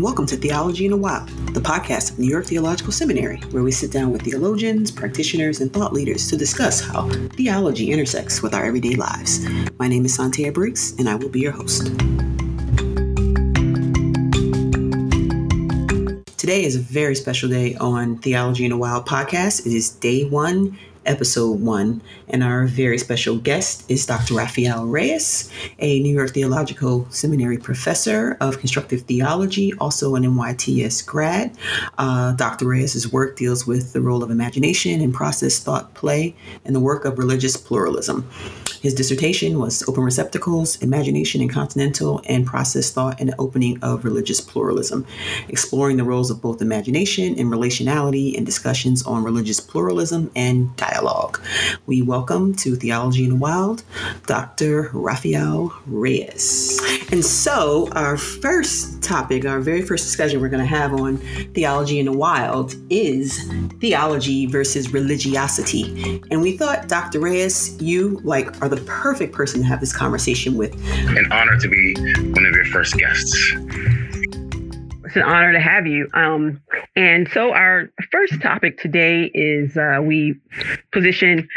and welcome to Theology in the Wild, the podcast of New York Theological Seminary, where we sit down with theologians, practitioners, and thought leaders to discuss how theology intersects with our everyday lives. My name is Santia Briggs, and I will be your host. Today is a very special day on Theology in the Wild podcast. It is day one episode one. And our very special guest is Dr. Rafael Reyes, a New York Theological Seminary professor of constructive theology, also an NYTS grad. Uh, Dr. Reyes' work deals with the role of imagination and process, thought, play, and the work of religious pluralism. His dissertation was Open Receptacles, Imagination in Continental and Process Thought and the Opening of Religious Pluralism, exploring the roles of both imagination and relationality in discussions on religious pluralism and dialogue. We welcome to Theology in the Wild, Dr. Rafael Reyes. And so, our first topic, our very first discussion we're going to have on Theology in the Wild is theology versus religiosity. And we thought, Dr. Reyes, you like are the perfect person to have this conversation with. An honor to be one of your first guests. It's an honor to have you. Um, and so, our first topic today is uh, we position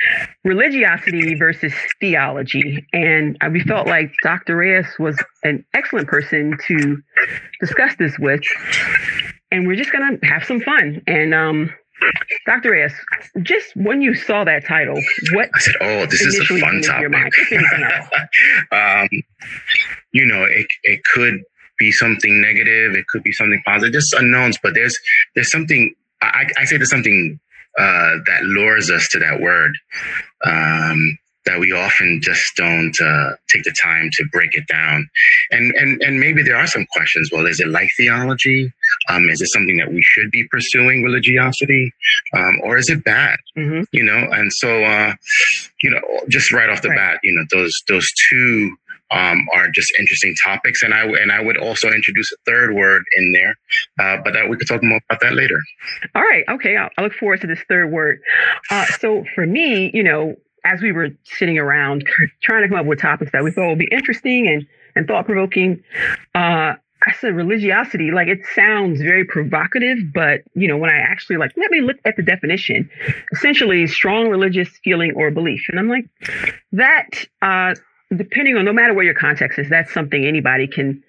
religiosity versus theology. And uh, we felt like Dr. Reyes was an excellent person to discuss this with. And we're just going to have some fun. And um, Dr. Reyes, just when you saw that title, what I said, "Oh, this is a fun topic." um, you know, it it could be something negative, it could be something positive, just unknowns. But there's there's something I, I say there's something uh, that lures us to that word. Um, that we often just don't uh, take the time to break it down. And, and, and maybe there are some questions. Well, is it like theology? Um, is it something that we should be pursuing religiosity? Um, or is it bad? Mm-hmm. You know, and so, uh, you know, just right off the right. bat, you know, those, those two um, are just interesting topics. And I and I would also introduce a third word in there, uh, but uh, we could talk more about that later. All right. Okay. I'll, I look forward to this third word. Uh, so for me, you know, as we were sitting around trying to come up with topics that we thought would be interesting and, and thought provoking, uh, I said religiosity, like it sounds very provocative, but you know, when I actually like, let me look at the definition, essentially strong religious feeling or belief. And I'm like, that, uh, depending on no matter what your context is, that's something anybody can,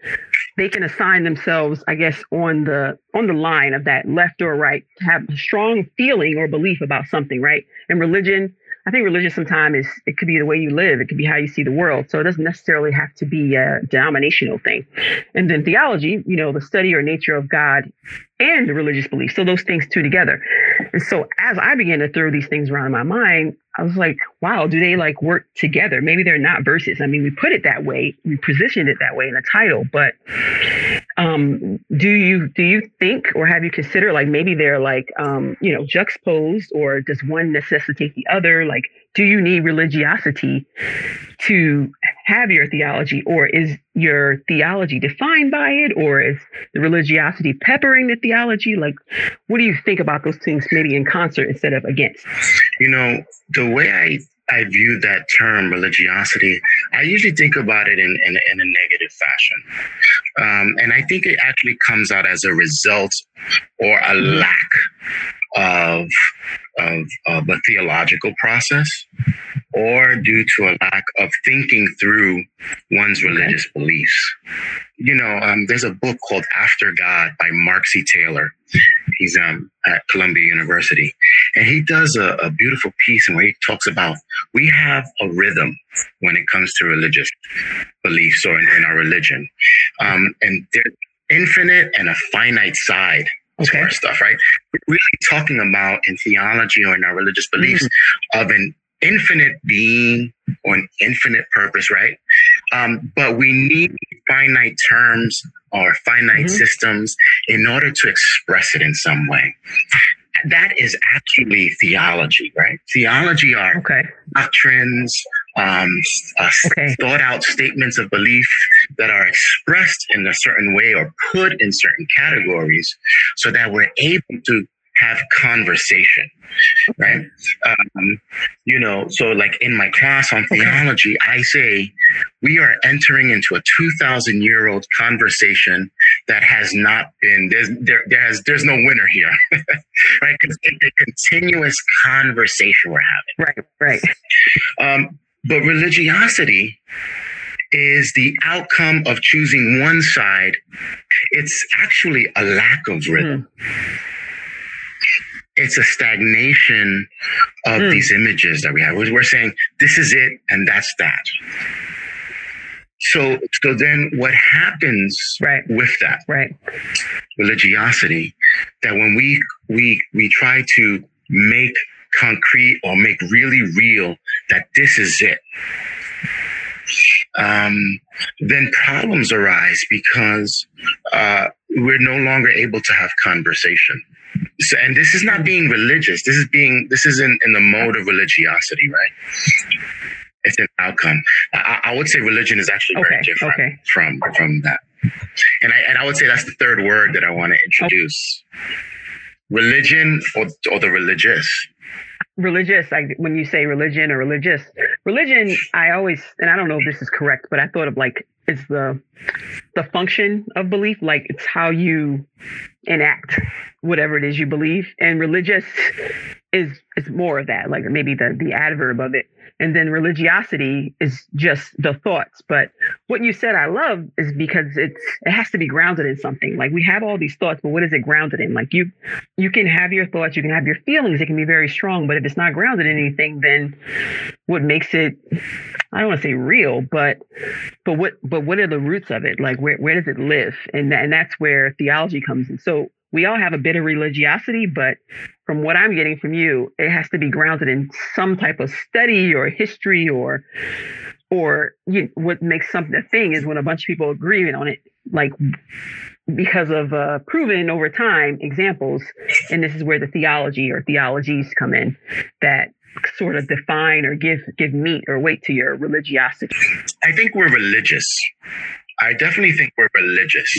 they can assign themselves, I guess, on the, on the line of that left or right, have a strong feeling or belief about something, right? And religion, I think religion sometimes is it could be the way you live, it could be how you see the world. So it doesn't necessarily have to be a denominational thing. And then theology, you know, the study or nature of God and the religious belief. So those things two together. And so as I began to throw these things around in my mind, I was like, wow, do they like work together? Maybe they're not verses. I mean, we put it that way, we positioned it that way in the title, but um, do you do you think or have you considered like maybe they're like um, you know juxtaposed or does one necessitate the other? Like, do you need religiosity to have your theology, or is your theology defined by it, or is the religiosity peppering the theology? Like, what do you think about those things maybe in concert instead of against? You know, the way I I view that term religiosity, I usually think about it in, in, in a negative fashion. Um, and I think it actually comes out as a result or a mm-hmm. lack of, of, of a theological process or due to a lack of thinking through one's religious beliefs. You know, um, there's a book called After God by Mark C. Taylor. He's um, at Columbia University. And he does a, a beautiful piece in where he talks about we have a rhythm when it comes to religious beliefs or in, in our religion. Um, and there's infinite and a finite side okay. to our stuff, right? We're really talking about in theology or in our religious beliefs mm-hmm. of an infinite being or an infinite purpose, right? Um, but we need finite terms or finite mm-hmm. systems in order to express it in some way. That is actually theology, right? Theology are okay. doctrines, um, uh, okay. thought out statements of belief that are expressed in a certain way or put in certain categories so that we're able to have conversation, right? Um, you know, so like in my class on theology, I say we are entering into a 2,000 year old conversation that has not been, there's, there, there has, there's no winner here, right? Because it's a continuous conversation we're having. Right, right. Um, but religiosity is the outcome of choosing one side. It's actually a lack of rhythm. Mm. It's a stagnation of mm. these images that we have. We're saying this is it and that's that. So, so then what happens right. with that right. religiosity that when we we we try to make concrete or make really real that this is it um, then problems arise because uh, we're no longer able to have conversation. So, and this is not being religious. This is being this is in, in the mode of religiosity, right? It's an outcome. I, I would say religion is actually very okay, different okay. from from that. And I and I would say that's the third word that I want to introduce. Okay. Religion or or the religious religious like when you say religion or religious religion i always and i don't know if this is correct but i thought of like it's the the function of belief like it's how you enact whatever it is you believe. And religious is is more of that like maybe the the adverb of it and then religiosity is just the thoughts. But what you said i love is because it's it has to be grounded in something. Like we have all these thoughts but what is it grounded in? Like you you can have your thoughts you can have your feelings it can be very strong but if it's not grounded in anything then what makes it i don't want to say real but but what but what are the roots of it? Like where, where does it live? And and that's where theology comes in. So we all have a bit of religiosity, but from what I'm getting from you, it has to be grounded in some type of study or history or or you know, what makes something a thing is when a bunch of people agree on it, like because of uh, proven over time examples, and this is where the theology or theologies come in that sort of define or give give meat or weight to your religiosity. I think we're religious. I definitely think we're religious.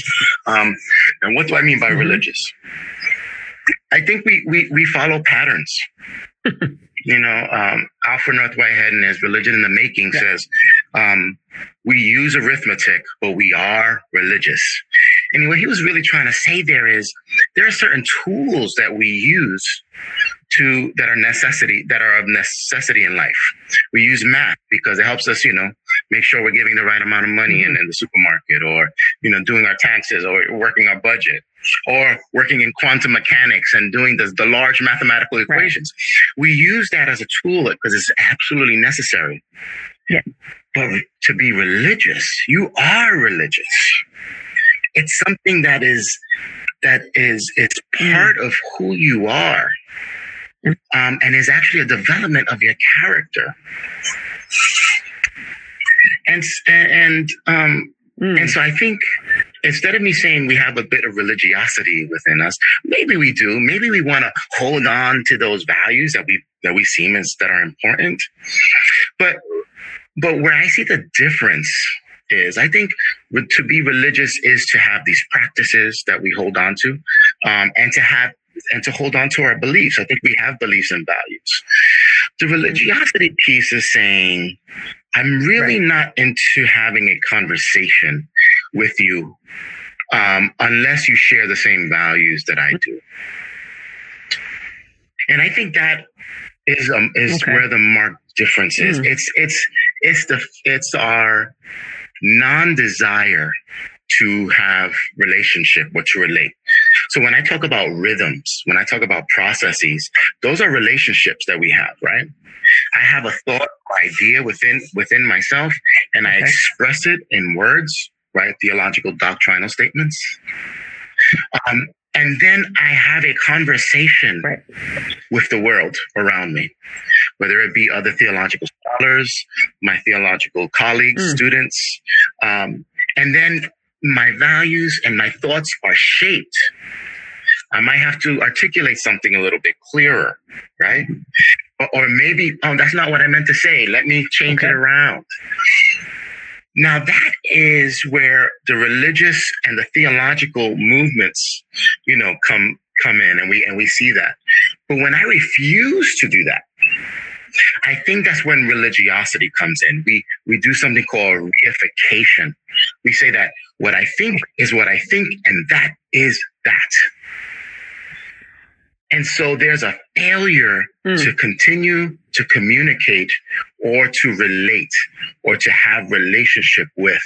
Um, and what do I mean by mm-hmm. religious? I think we we we follow patterns. you know, um, Alfred North Whitehead in his Religion in the Making yeah. says, um, we use arithmetic, but we are religious. And what he was really trying to say there is there are certain tools that we use to that are necessity that are of necessity in life. We use math because it helps us, you know, make sure we're giving the right amount of money in, mm-hmm. in the supermarket or, you know, doing our taxes or working our budget or working in quantum mechanics and doing the, the large mathematical equations. Right. We use that as a tool because it's absolutely necessary. Yeah. But to be religious, you are religious. It's something that is that is it's mm. part of who you are um, and is actually a development of your character. And and um, mm. and so I think instead of me saying we have a bit of religiosity within us, maybe we do. Maybe we want to hold on to those values that we that we seem as that are important. But but where I see the difference is I think to be religious is to have these practices that we hold on to, um, and to have and to hold on to our beliefs. I think we have beliefs and values. The religiosity piece is saying, I'm really right. not into having a conversation with you um, unless you share the same values that I do. And I think that is um, is okay. where the marked difference is. Mm. It's it's it's the it's our non-desire to have relationship or to relate. So when I talk about rhythms, when I talk about processes, those are relationships that we have, right? I have a thought or idea within within myself and I express it in words, right? Theological doctrinal statements. Um, and then I have a conversation right. with the world around me, whether it be other theological scholars, my theological colleagues, mm. students. Um, and then my values and my thoughts are shaped. I might have to articulate something a little bit clearer, right? Or, or maybe, oh, that's not what I meant to say. Let me change okay. it around. Now, that is where the religious and the theological movements, you know, come come in and we and we see that. But when I refuse to do that, I think that's when religiosity comes in. We we do something called reification. We say that what I think is what I think, and that is that. And so there's a failure mm. to continue to communicate or to relate or to have relationship with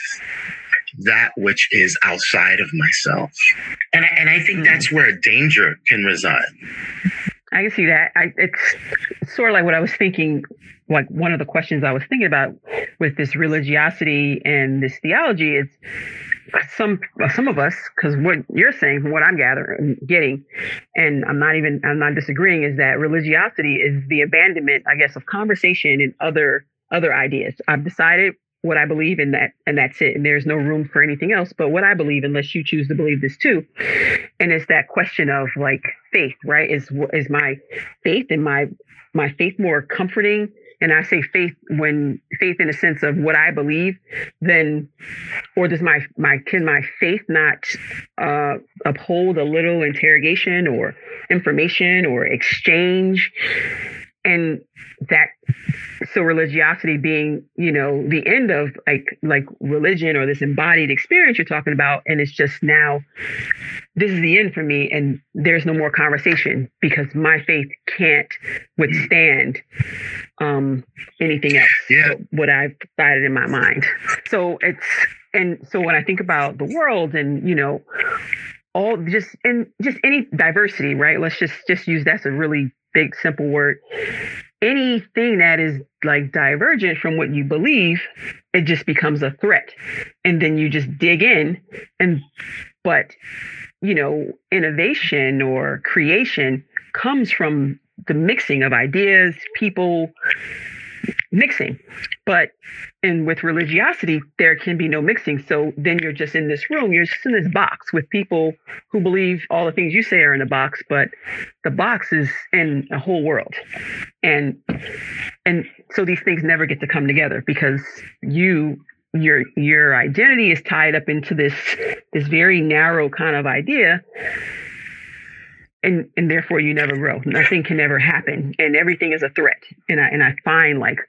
that which is outside of myself. And I, and I think mm. that's where danger can reside. I can see that. I, it's sort of like what I was thinking. Like one of the questions I was thinking about with this religiosity and this theology is some some of us, because what you're saying, from what I'm gathering, getting, and I'm not even I'm not disagreeing, is that religiosity is the abandonment, I guess, of conversation and other other ideas. I've decided what I believe in that, and that's it. And there's no room for anything else but what I believe, unless you choose to believe this too. And it's that question of like faith, right? Is is my faith and my my faith more comforting? And I say faith when faith in a sense of what I believe, then, or does my my can my faith not uh, uphold a little interrogation or information or exchange? So religiosity being you know the end of like like religion or this embodied experience you're talking about and it's just now this is the end for me and there's no more conversation because my faith can't withstand um anything else yeah. what i've decided in my mind. So it's and so when i think about the world and you know all just and just any diversity right? Let's just just use that's a really big simple word. Anything that is like divergent from what you believe it just becomes a threat. And then you just dig in and but you know innovation or creation comes from the mixing of ideas people mixing. But and with religiosity, there can be no mixing. So then you're just in this room, you're just in this box with people who believe all the things you say are in a box, but the box is in a whole world. And and so these things never get to come together because you your your identity is tied up into this this very narrow kind of idea and and therefore you never grow. Nothing can ever happen, and everything is a threat. And I and I find like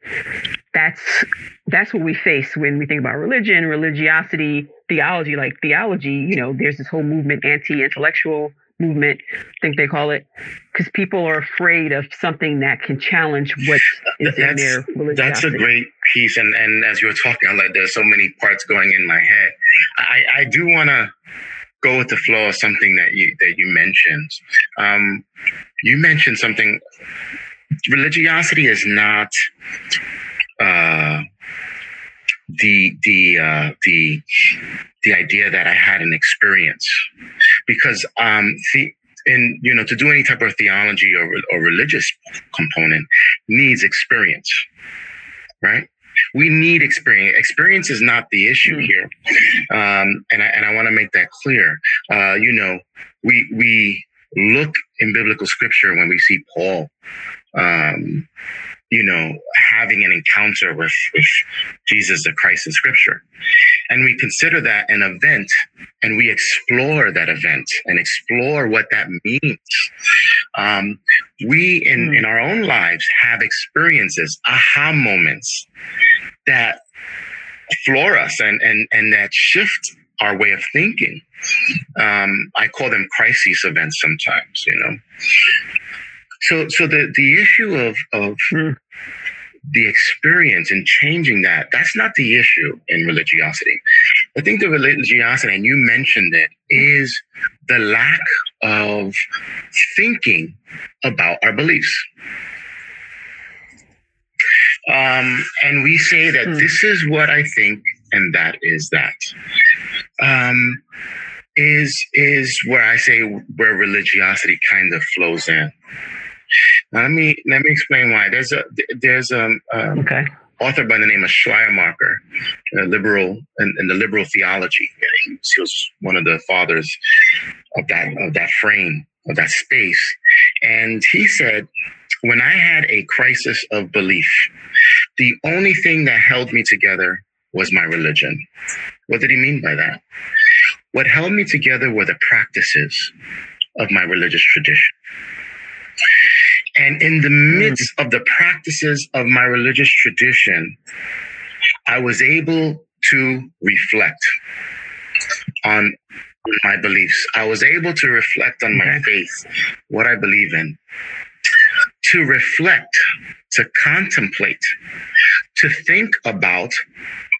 that's that's what we face when we think about religion, religiosity, theology. Like theology, you know, there's this whole movement, anti-intellectual movement, I think they call it, because people are afraid of something that can challenge what is that's, in their religiosity. That's a great piece, and and as you were talking, I'm like, there's so many parts going in my head. I I do want to go with the flow of something that you that you mentioned. Um, you mentioned something. Religiosity is not uh, the the uh, the the idea that I had an experience, because um, the in you know to do any type of theology or, or religious component needs experience, right? We need experience. Experience is not the issue mm. here, um, and I and I want to make that clear. Uh, you know, we we look in biblical scripture when we see Paul. Um, you know, having an encounter with, with Jesus the Christ in scripture. And we consider that an event and we explore that event and explore what that means. Um, we in, mm. in our own lives have experiences, aha moments that floor us and, and, and that shift our way of thinking. Um, I call them crisis events sometimes, you know. So, so the, the issue of, of mm. the experience and changing that, that's not the issue in religiosity. I think the religiosity, and you mentioned it, is the lack of thinking about our beliefs. Um, and we say that hmm. this is what I think, and that is that. Um, is is where I say where religiosity kind of flows in. Now, let me let me explain why. There's a there's a um, okay. author by the name of Schleiermacher, a liberal in, in the liberal theology. He was one of the fathers of that of that frame of that space, and he said when I had a crisis of belief, the only thing that held me together was my religion. What did he mean by that? What held me together were the practices of my religious tradition. And in the hmm. midst of the practices of my religious tradition, I was able to reflect on my beliefs. I was able to reflect on my faith, what I believe in, to reflect, to contemplate, to think about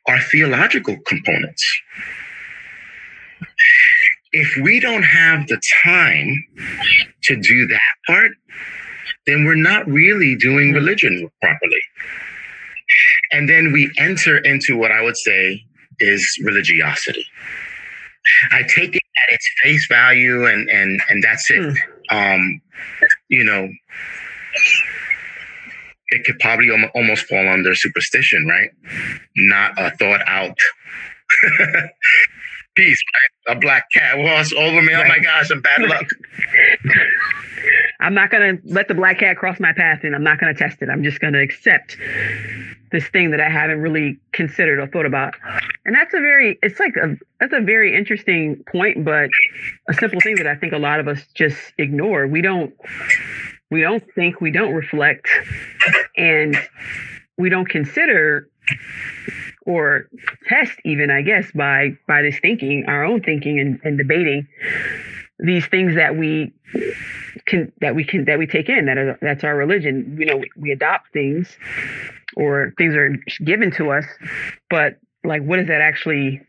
our theological components. If we don't have the time to do that part, then we're not really doing religion properly. And then we enter into what I would say is religiosity. I take it at its face value and and and that's it. Mm. Um, you know, it could probably almost fall under superstition, right? Not a thought out piece, right? A black cat walks over me. Right. Oh my gosh, I'm bad luck. I'm not going to let the black cat cross my path and I'm not going to test it. I'm just going to accept this thing that I haven't really considered or thought about. And that's a very, it's like a, that's a very interesting point, but a simple thing that I think a lot of us just ignore. We don't, we don't think, we don't reflect, and we don't consider or test even, I guess, by, by this thinking, our own thinking and, and debating these things that we can that we can that we take in that are, that's our religion. You know we, adopt things or things are given to us but like what does that actually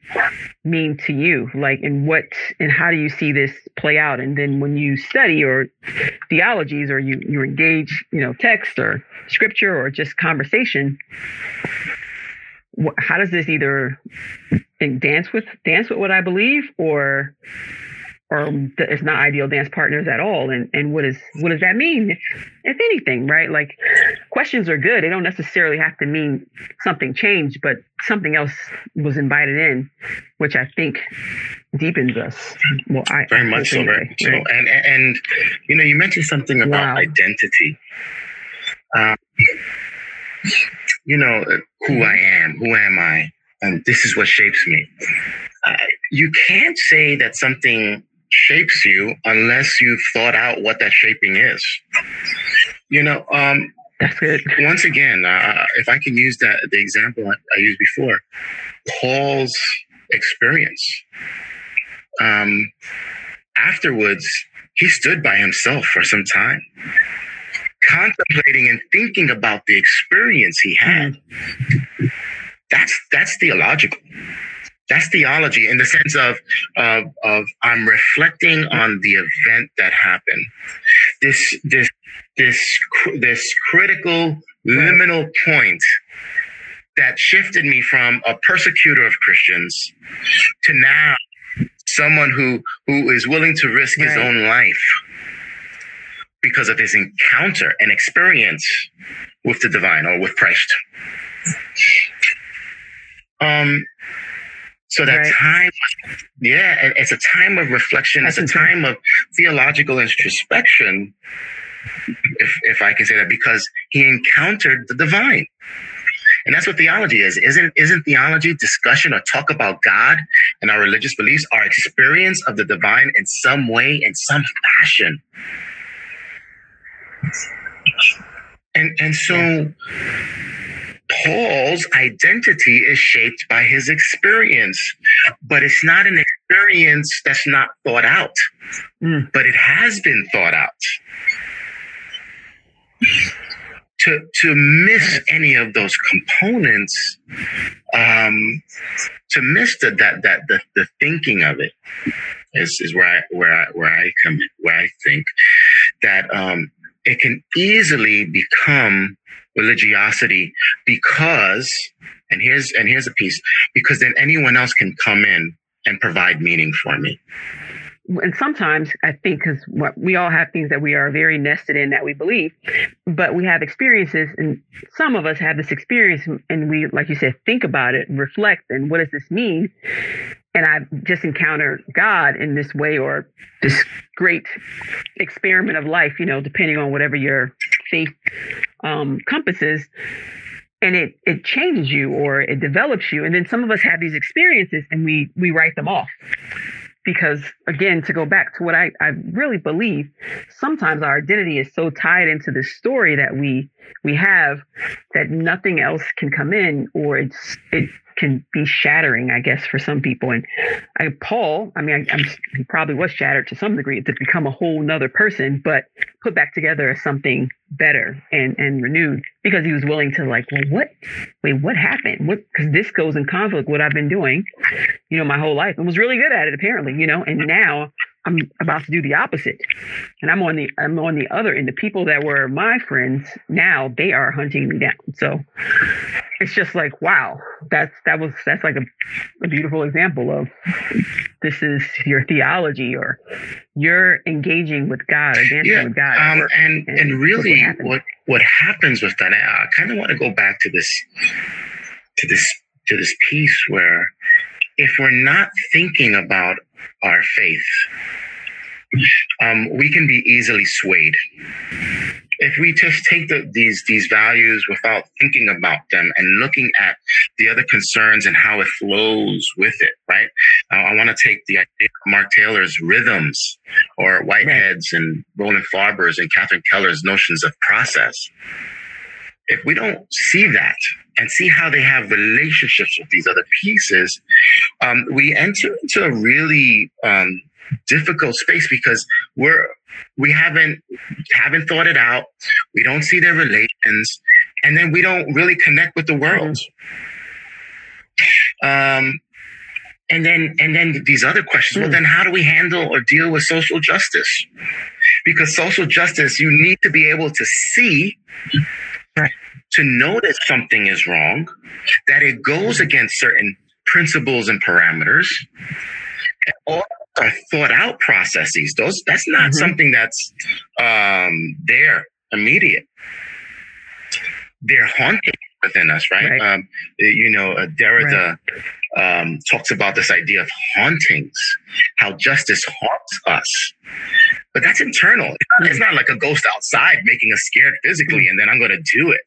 mean to you? Like and what and how do you see this play out? And then when you study or theologies or you you engage you know text or scripture or just conversation how does this either dance with dance with what i believe or or it's not ideal dance partners at all. And and what is what does that mean? If, if anything right? Like questions are good. They don't necessarily have to mean something changed but something else was invited in which i think deepens us. Well i very much so very so. and and you know you mentioned something about wow. identity. Um, you know who i am who am i and this is what shapes me. Uh, you can't say that something shapes you unless you've thought out what that shaping is. You know, um. Once again, uh, if I can use that the example I, I used before, Paul's experience. Um, afterwards, he stood by himself for some time, contemplating and thinking about the experience he had. Mm-hmm. That's that's theological. That's theology in the sense of, of, of I'm reflecting on the event that happened. This, this, this, this critical liminal point that shifted me from a persecutor of Christians to now someone who, who is willing to risk right. his own life because of his encounter and experience with the divine or with Christ. Um, so that right. time, yeah, it's a time of reflection. That's it's a time of theological introspection, if, if I can say that, because he encountered the divine. And that's what theology is. Isn't, isn't theology discussion or talk about God and our religious beliefs, our experience of the divine in some way, in some fashion? And, and so Paul's identity is shaped by his experience, but it's not an experience that's not thought out, mm. but it has been thought out. To, to miss any of those components, um, to miss the, that, that, the, the thinking of it is, is where I, where I, where I come in, where I think that, um, it can easily become religiosity because and here's and here's a piece because then anyone else can come in and provide meaning for me and sometimes I think because what we all have things that we are very nested in that we believe, but we have experiences, and some of us have this experience, and we, like you said, think about it, reflect, and what does this mean? And I've just encountered God in this way, or this great experiment of life, you know, depending on whatever your um, compasses and it it changes you or it develops you and then some of us have these experiences and we we write them off because again, to go back to what I, I really believe, sometimes our identity is so tied into this story that we we have that nothing else can come in or it's it can be shattering, I guess, for some people. And I, Paul, I mean, I, am he probably was shattered to some degree to become a whole nother person, but put back together as something better and and renewed because he was willing to like, well, what? Wait, what happened? What? Because this goes in conflict with what I've been doing, you know, my whole life, and was really good at it apparently, you know. And now I'm about to do the opposite. And I'm on the I'm on the other end. The people that were my friends now they are hunting me down. So it's just like wow, that's that was that's like a, a beautiful example of this is your theology or you're engaging with God or dancing yeah, with God. Um, and, and, and really what, what what happens with that I kind of want to go back to this to this to this piece where if we're not thinking about our faith, um, we can be easily swayed. If we just take the, these these values without thinking about them and looking at the other concerns and how it flows with it, right? Uh, I want to take the idea of Mark Taylor's rhythms or Whitehead's and Roland Faber's and Catherine Keller's notions of process. If we don't see that and see how they have relationships with these other pieces, um, we enter into a really um, difficult space because we're we haven't haven't thought it out. We don't see their relations, and then we don't really connect with the world. Um, and then and then these other questions. Well, then how do we handle or deal with social justice? Because social justice, you need to be able to see. Right to know that something is wrong, that it goes against certain principles and parameters. And all are thought out processes. Those that's not mm-hmm. something that's um, there immediate. They're haunting within us, right? right. Um, you know, uh, Derrida right. um, talks about this idea of hauntings, how justice haunts us. But that's internal. It's not, it's not like a ghost outside making us scared physically, and then I'm going to do it.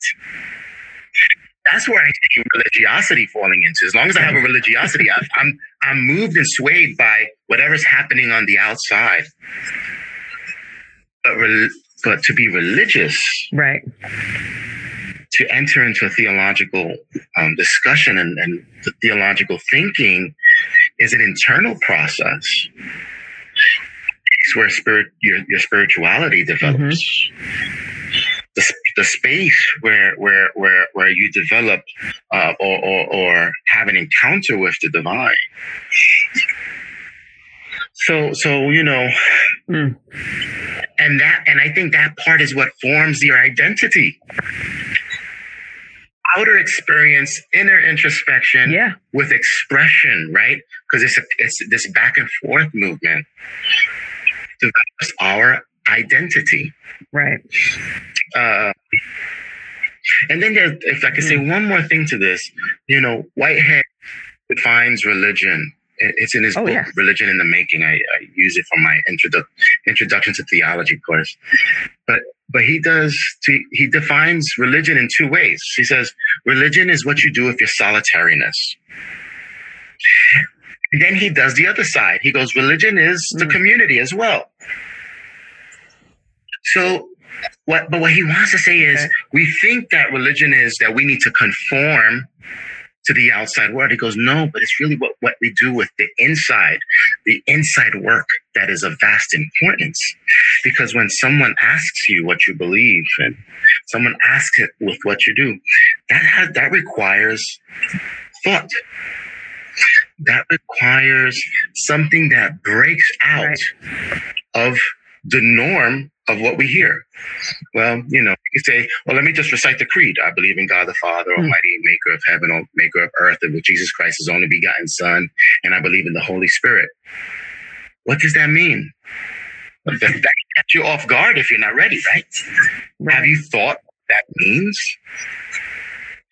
That's where I see religiosity falling into. As long as I have a religiosity, I, I'm I'm moved and swayed by whatever's happening on the outside. But re- but to be religious, right? To enter into a theological um, discussion and, and the theological thinking is an internal process It's where spirit your, your spirituality develops. Mm-hmm. The, the space where where where where you develop uh, or, or or have an encounter with the divine. So so you know, mm. and that and I think that part is what forms your identity outer experience, inner introspection yeah. with expression, right? Because it's a, it's this back and forth movement develops our identity. Right. Uh, and then there, if I could say hmm. one more thing to this, you know, Whitehead defines religion. It's in his oh, book, yes. Religion in the Making. I, I use it for my introdu- introduction to theology course. But but he does he defines religion in two ways. He says religion is what you do with your solitariness. then he does the other side. He goes religion is the hmm. community as well. So what but what he wants to say is okay. we think that religion is that we need to conform to the outside world. He goes, no, but it's really what, what we do with the inside, the inside work that is of vast importance. Because when someone asks you what you believe and someone asks it with what you do, that has, that requires thought. That requires something that breaks out right. of the norm of what we hear. Well, you know, you say, well, let me just recite the creed. I believe in God the Father, mm. Almighty, maker of heaven, maker of earth, and with Jesus Christ, his only begotten Son, and I believe in the Holy Spirit. What does that mean? That, that catch you off guard if you're not ready, right? right. Have you thought that means?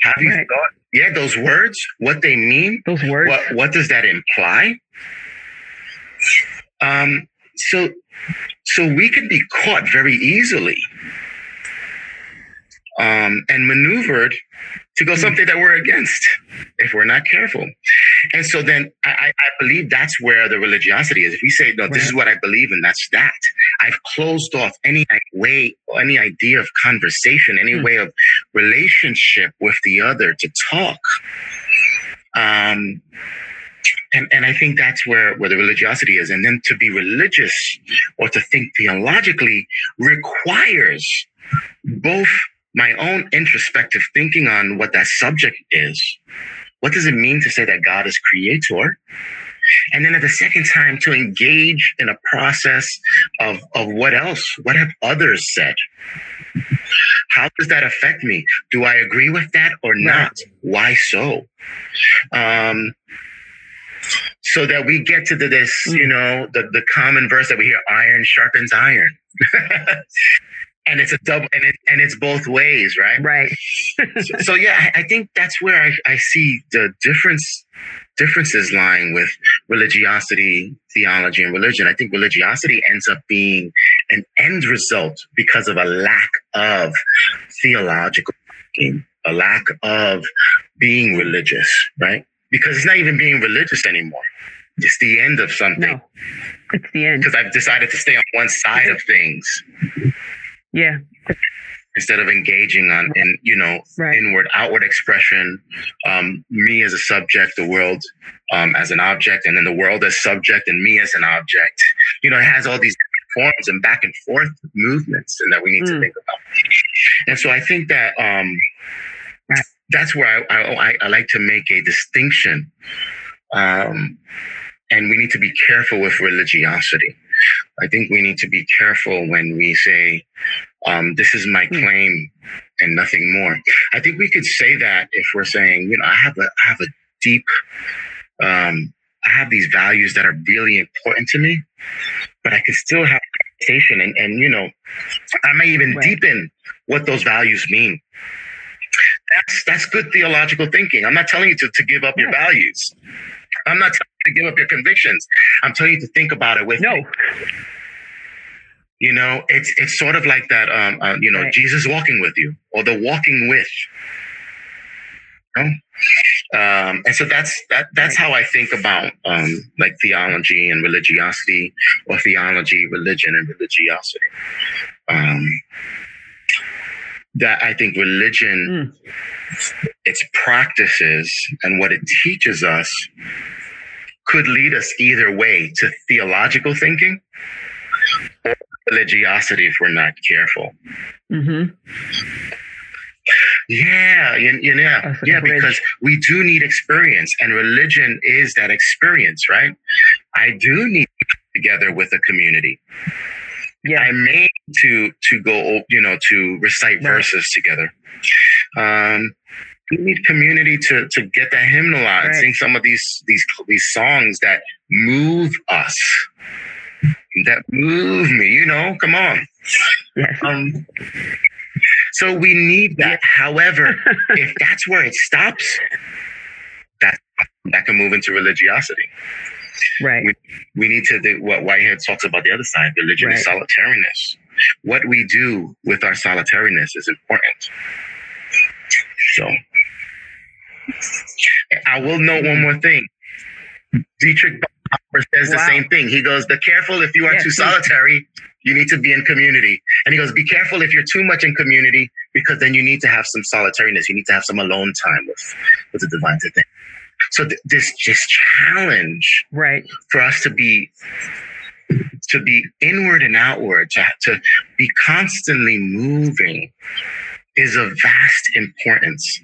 Have you right. thought, yeah, those words, what they mean? Those words. What, what does that imply? Um, so so we can be caught very easily um, and maneuvered to go hmm. something that we're against if we're not careful. And so then I, I believe that's where the religiosity is. If we say, no, this is what I believe and that's that, I've closed off any way, any idea of conversation, any mm. way of relationship with the other to talk. Um, and, and I think that's where, where the religiosity is. And then to be religious or to think theologically requires both my own introspective thinking on what that subject is. What does it mean to say that God is creator? And then at the second time, to engage in a process of, of what else? What have others said? How does that affect me? Do I agree with that or not? Why so? Um, so that we get to the, this, mm. you know, the, the common verse that we hear iron sharpens iron. and it's a double and it and it's both ways right right so, so, yeah I, I, think that's where I, I see the difference differences lying with religiosity theology and religion i think religiosity ends up being an end result because of a lack of theological thinking a lack of being religious right because it's not even being religious anymore it's the end of something. No, it's the end. Because I've decided to stay on one side of things. Yeah. Instead of engaging on in you know right. inward outward expression, um, me as a subject, the world um, as an object, and then the world as subject, and me as an object. You know, it has all these forms and back and forth movements, and that we need mm. to think about. And so I think that um, that's where I, I, I like to make a distinction um, and we need to be careful with religiosity. I think we need to be careful when we say, um, this is my hmm. claim and nothing more. I think we could say that if we're saying, you know, I have a, I have a deep, um, I have these values that are really important to me, but I can still have conversation and, and you know, I may even right. deepen what those values mean. That's that's good theological thinking. I'm not telling you to, to give up yeah. your values. I'm not telling you to give up your convictions. I'm telling you to think about it with no. Me. You know, it's it's sort of like that. Um, uh, you know, right. Jesus walking with you, or the walking with. You know? Um, and so that's that. That's how I think about um, like theology and religiosity, or theology, religion, and religiosity. Um, that I think religion, mm. its practices, and what it teaches us could lead us either way to theological thinking or religiosity if we're not careful. Mm-hmm. Yeah, you, you know, yeah, because we do need experience, and religion is that experience, right? I do need to together with a community. Yeah. I may to to go, you know, to recite right. verses together. Um, we need community to to get that hymnal out right. and sing some of these these these songs that move us, that move me. You know, come on. Um, so we need that. However, if that's where it stops, that that can move into religiosity. Right. We, we need to do what Whitehead talks about the other side, religion right. is solitariness. What we do with our solitariness is important. So I will note one more thing. Dietrich Bonhoeffer says wow. the same thing. He goes, "Be careful if you are yes. too solitary. You need to be in community." And he goes, "Be careful if you're too much in community, because then you need to have some solitariness. You need to have some alone time with with the divine thing." So th- this this challenge, right, for us to be to be inward and outward, to, to be constantly moving, is of vast importance.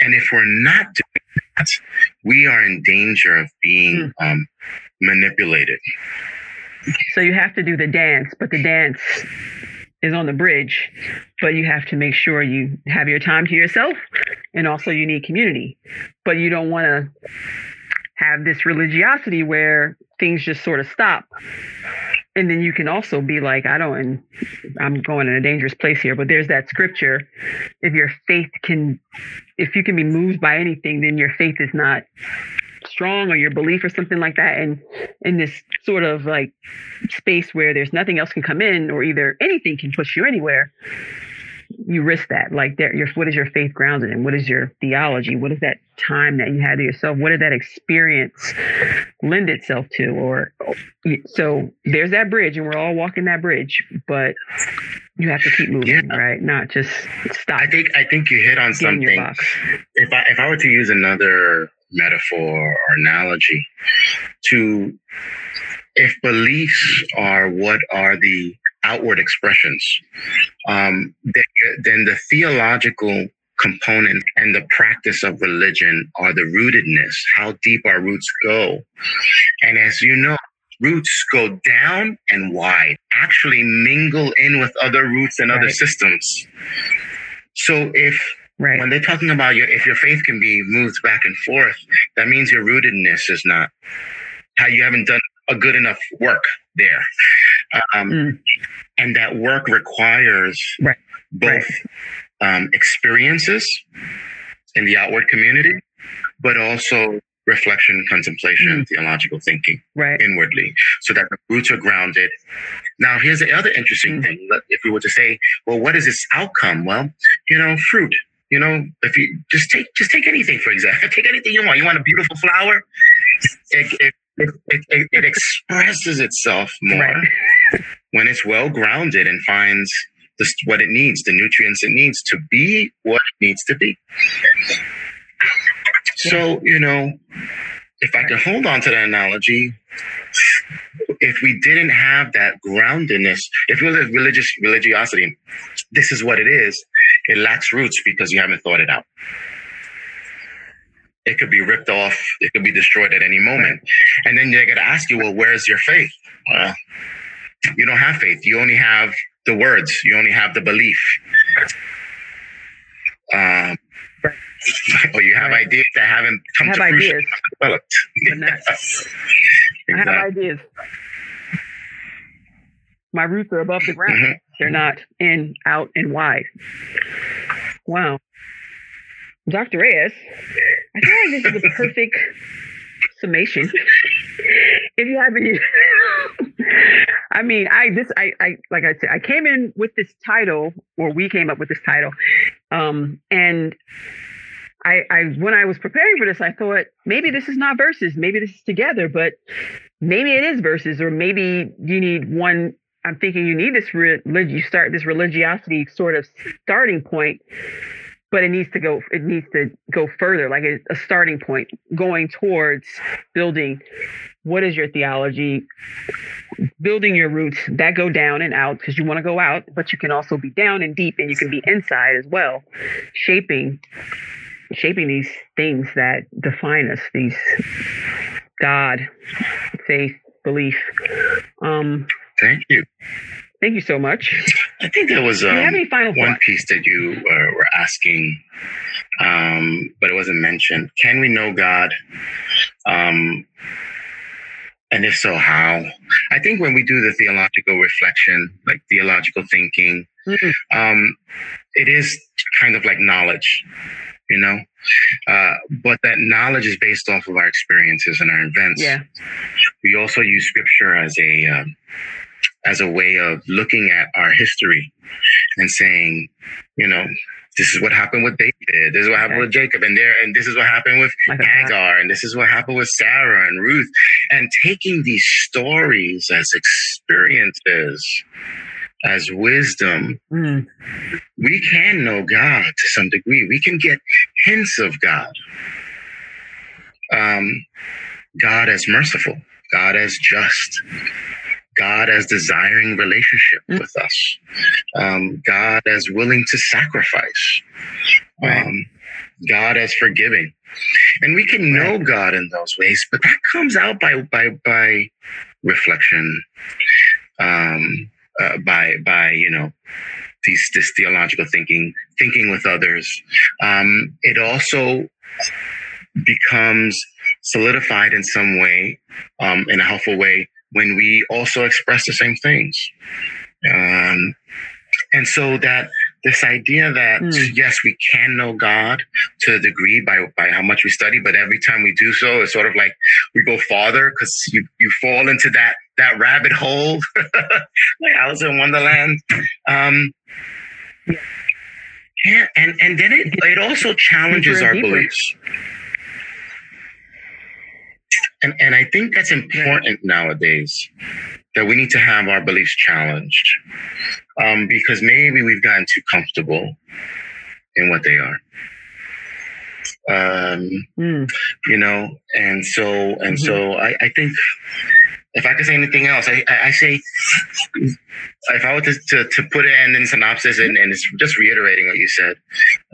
And if we're not doing that, we are in danger of being mm. um, manipulated. So you have to do the dance, but the dance is on the bridge, but you have to make sure you have your time to yourself and also you need community. But you don't want to have this religiosity where things just sort of stop. And then you can also be like, I don't, and I'm going in a dangerous place here, but there's that scripture. If your faith can, if you can be moved by anything, then your faith is not strong or your belief or something like that and in this sort of like space where there's nothing else can come in or either anything can push you anywhere you risk that. Like, there, your what is your faith grounded in? What is your theology? What is that time that you had to yourself? What did that experience lend itself to? Or so there's that bridge, and we're all walking that bridge, but you have to keep moving, yeah. right? Not just stop. I think I think you hit on something. If I if I were to use another metaphor or analogy to if beliefs are what are the outward expressions, um, then, then the theological component and the practice of religion are the rootedness, how deep our roots go. And as you know, roots go down and wide, actually mingle in with other roots and right. other systems. So if right. when they're talking about your if your faith can be moved back and forth, that means your rootedness is not how you haven't done a good enough work there. Um, mm. And that work requires right. both right. Um, experiences in the outward community, but also reflection, contemplation, mm. theological thinking right. inwardly, so that the roots are grounded. Now, here's the other interesting mm. thing. If we were to say, well, what is its outcome? Well, you know, fruit. You know, if you just take just take anything for example, take anything you want. You want a beautiful flower. It, it, it, it, it expresses itself more right. When it's well grounded and finds the, what it needs, the nutrients it needs to be what it needs to be. So, you know, if I can hold on to that analogy, if we didn't have that groundedness, if we live religious religiosity, this is what it is. It lacks roots because you haven't thought it out it could be ripped off, it could be destroyed at any moment. And then they're going to ask you, well, where's your faith? Well, you don't have faith. You only have the words, you only have the belief. Um, or you have right. ideas that haven't come to fruition, developed. exactly. I have ideas. My roots are above the ground. Mm-hmm. They're not in, out, and wide. Wow. Dr. Reyes, I feel like this is the perfect summation. if you have any, I mean, I this I I like I said, I came in with this title, or we came up with this title, um, and I I when I was preparing for this, I thought maybe this is not verses, maybe this is together, but maybe it is verses, or maybe you need one I'm thinking you need this relig- you start this religiosity sort of starting point but it needs to go it needs to go further like a, a starting point going towards building what is your theology? Building your roots that go down and out because you want to go out but you can also be down and deep and you can be inside as well. Shaping shaping these things that define us these god faith belief. Um thank you Thank you so much. I think there was um, one thoughts? piece that you uh, were asking, um, but it wasn't mentioned. Can we know God? Um, and if so, how? I think when we do the theological reflection, like theological thinking, mm-hmm. it is kind of like knowledge, you know? Uh, but that knowledge is based off of our experiences and our events. Yeah. We also use scripture as a um, as a way of looking at our history and saying, you know, this is what happened with David. This is what happened okay. with Jacob, and there, and this is what happened with Hagar, and this is what happened with Sarah and Ruth. And taking these stories as experiences, as wisdom, mm. we can know God to some degree. We can get hints of God. Um, God as merciful, God as just, God as desiring relationship mm. with us, um, God as willing to sacrifice, um, God as forgiving. And we can know God in those ways, but that comes out by by by reflection, um, uh, by by you know these this theological thinking, thinking with others. Um, it also becomes solidified in some way, um, in a helpful way, when we also express the same things. Um, and so that this idea that mm. yes, we can know God to a degree by by how much we study, but every time we do so, it's sort of like we go farther because you you fall into that that rabbit hole, like Alice in Wonderland. Um, Yeah, and and then it it also challenges our deeper. beliefs. And and I think that's important nowadays that we need to have our beliefs challenged. Um, because maybe we've gotten too comfortable in what they are. Um, Mm. you know, and so and Mhm. so I, I think if I could say anything else, I, I, I say if I were to, to, to put it in, in synopsis and, and it's just reiterating what you said,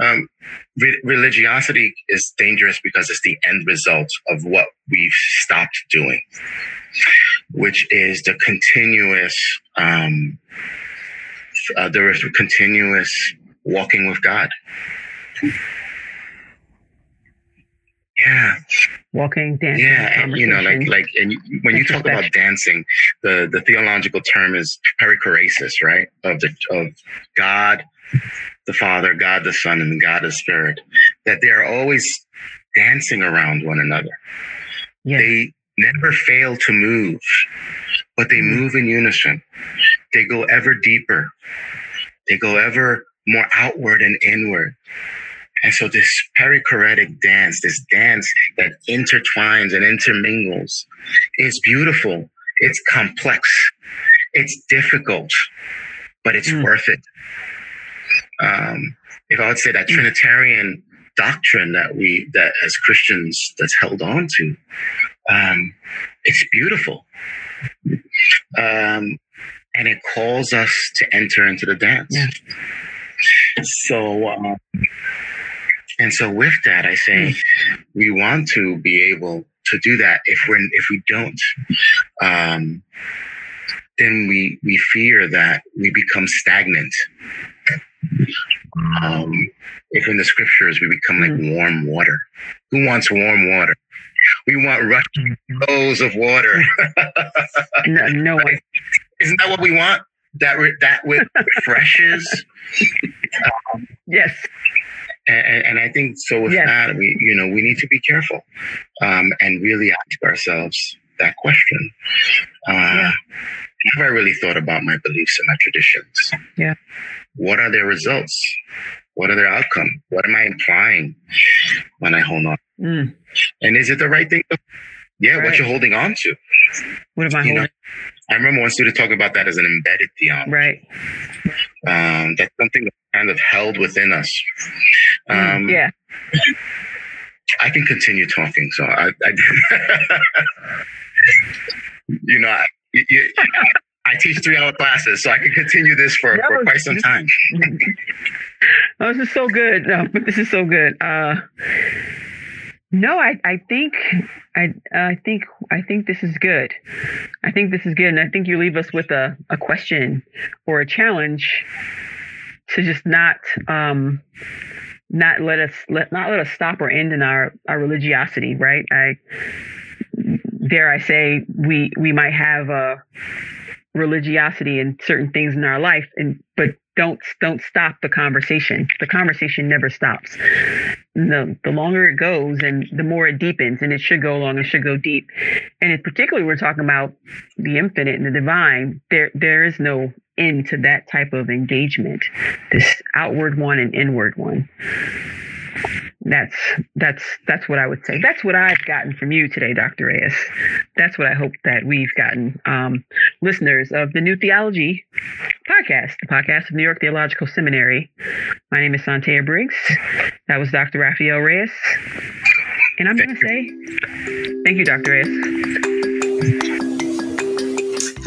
um, re- religiosity is dangerous because it's the end result of what we've stopped doing, which is the continuous, um, uh, is continuous walking with God. Yeah, Walking, dancing, yeah, and you know, like like, and you, when you talk about dancing, the the theological term is perichoresis, right? Of the of God, the Father, God the Son, and God the Spirit. That they are always dancing around one another. Yes. They never fail to move, but they Mm. move in unison. They go ever deeper. They go ever more outward and inward. And so this perichoretic dance, this dance that intertwines and intermingles, is beautiful. It's complex. It's difficult, but it's Mm. worth it. Um, if I would say that Trinitarian doctrine that we that as Christians that's held on to, um, it's beautiful. Um, and it calls us to enter into the dance. Yeah. So, um, and so with that, I say we want to be able to do that. If we're if we don't, um, then we we fear that we become stagnant. Um, if in the scriptures we become like warm water, who wants warm water? We want rushing flows of water. no, no one. Isn't that what we want? That re- that refreshes. Yes. And, and I think so. With Yes. that, we you know we need to be careful um, and really ask ourselves that question. Uh, Yeah. Have I really thought about my beliefs and my traditions? Yeah. What are their results? What are their outcome? What am I implying when I hold on? Mm. And is it the right thing? Yeah, what you're holding on to. What am I You know, holding? I remember one student talking about that as an embedded theology. Right. Um, that's something that's kind of held within us. Um, yeah. I can continue talking. So I, I you know, I, you, I teach three hour classes, so I can continue this for, No, for quite some time. Oh, this is so good. No, but this is so good. Uh, no, I, I think, I, I think, I think this is good. I think this is good, and I think you leave us with a, a question or a challenge to just not, um, not let us let not let us stop or end in our our religiosity. Right? I dare I say we we might have a religiosity in certain things in our life, and but don't don't stop the conversation. The conversation never stops. The the longer it goes and the more it deepens, and it should go long, it should go deep. And in particularly, we're talking about the infinite and the divine. There there is no end to that type of engagement. This outward one and inward one. That's that's that's what I would say. That's what I've gotten from you today, Dr. Reyes. That's what I hope that we've gotten, um, listeners of the New Theology podcast, the podcast of New York Theological Seminary. My name is Santea Briggs. That was Dr. Raphael Reyes. And I'm going to say thank you, Dr. Reyes.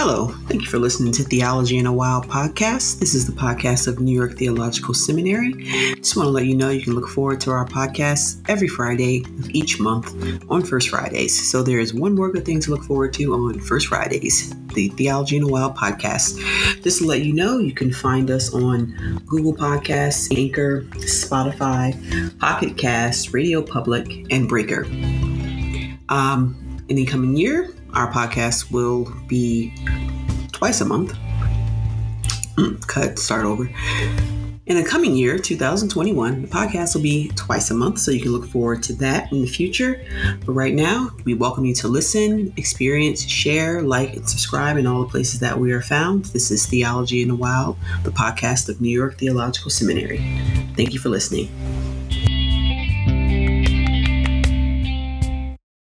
Hello, thank you for listening to Theology in the Wild podcast. This is the podcast of New York Theological Seminary. Just want to let you know you can look forward to our podcast every Friday of each month on First Fridays. So there is one more good thing to look forward to on First Fridays, the Theology in the Wild podcast. Just to let you know, you can find us on Google Podcasts, Anchor, Spotify, Pocket Cast, Radio Public, and Breaker. Um, in the coming year, our podcast will be twice a month. Mm, Cut, start over. In the coming year, 2021, the podcast will be twice a month, so you can look forward to that in the future. But right now, we welcome you to listen, experience, share, like, and subscribe in all the places that we are found. This is Theology in the Wild, the podcast of New York Theological Seminary. Thank you for listening.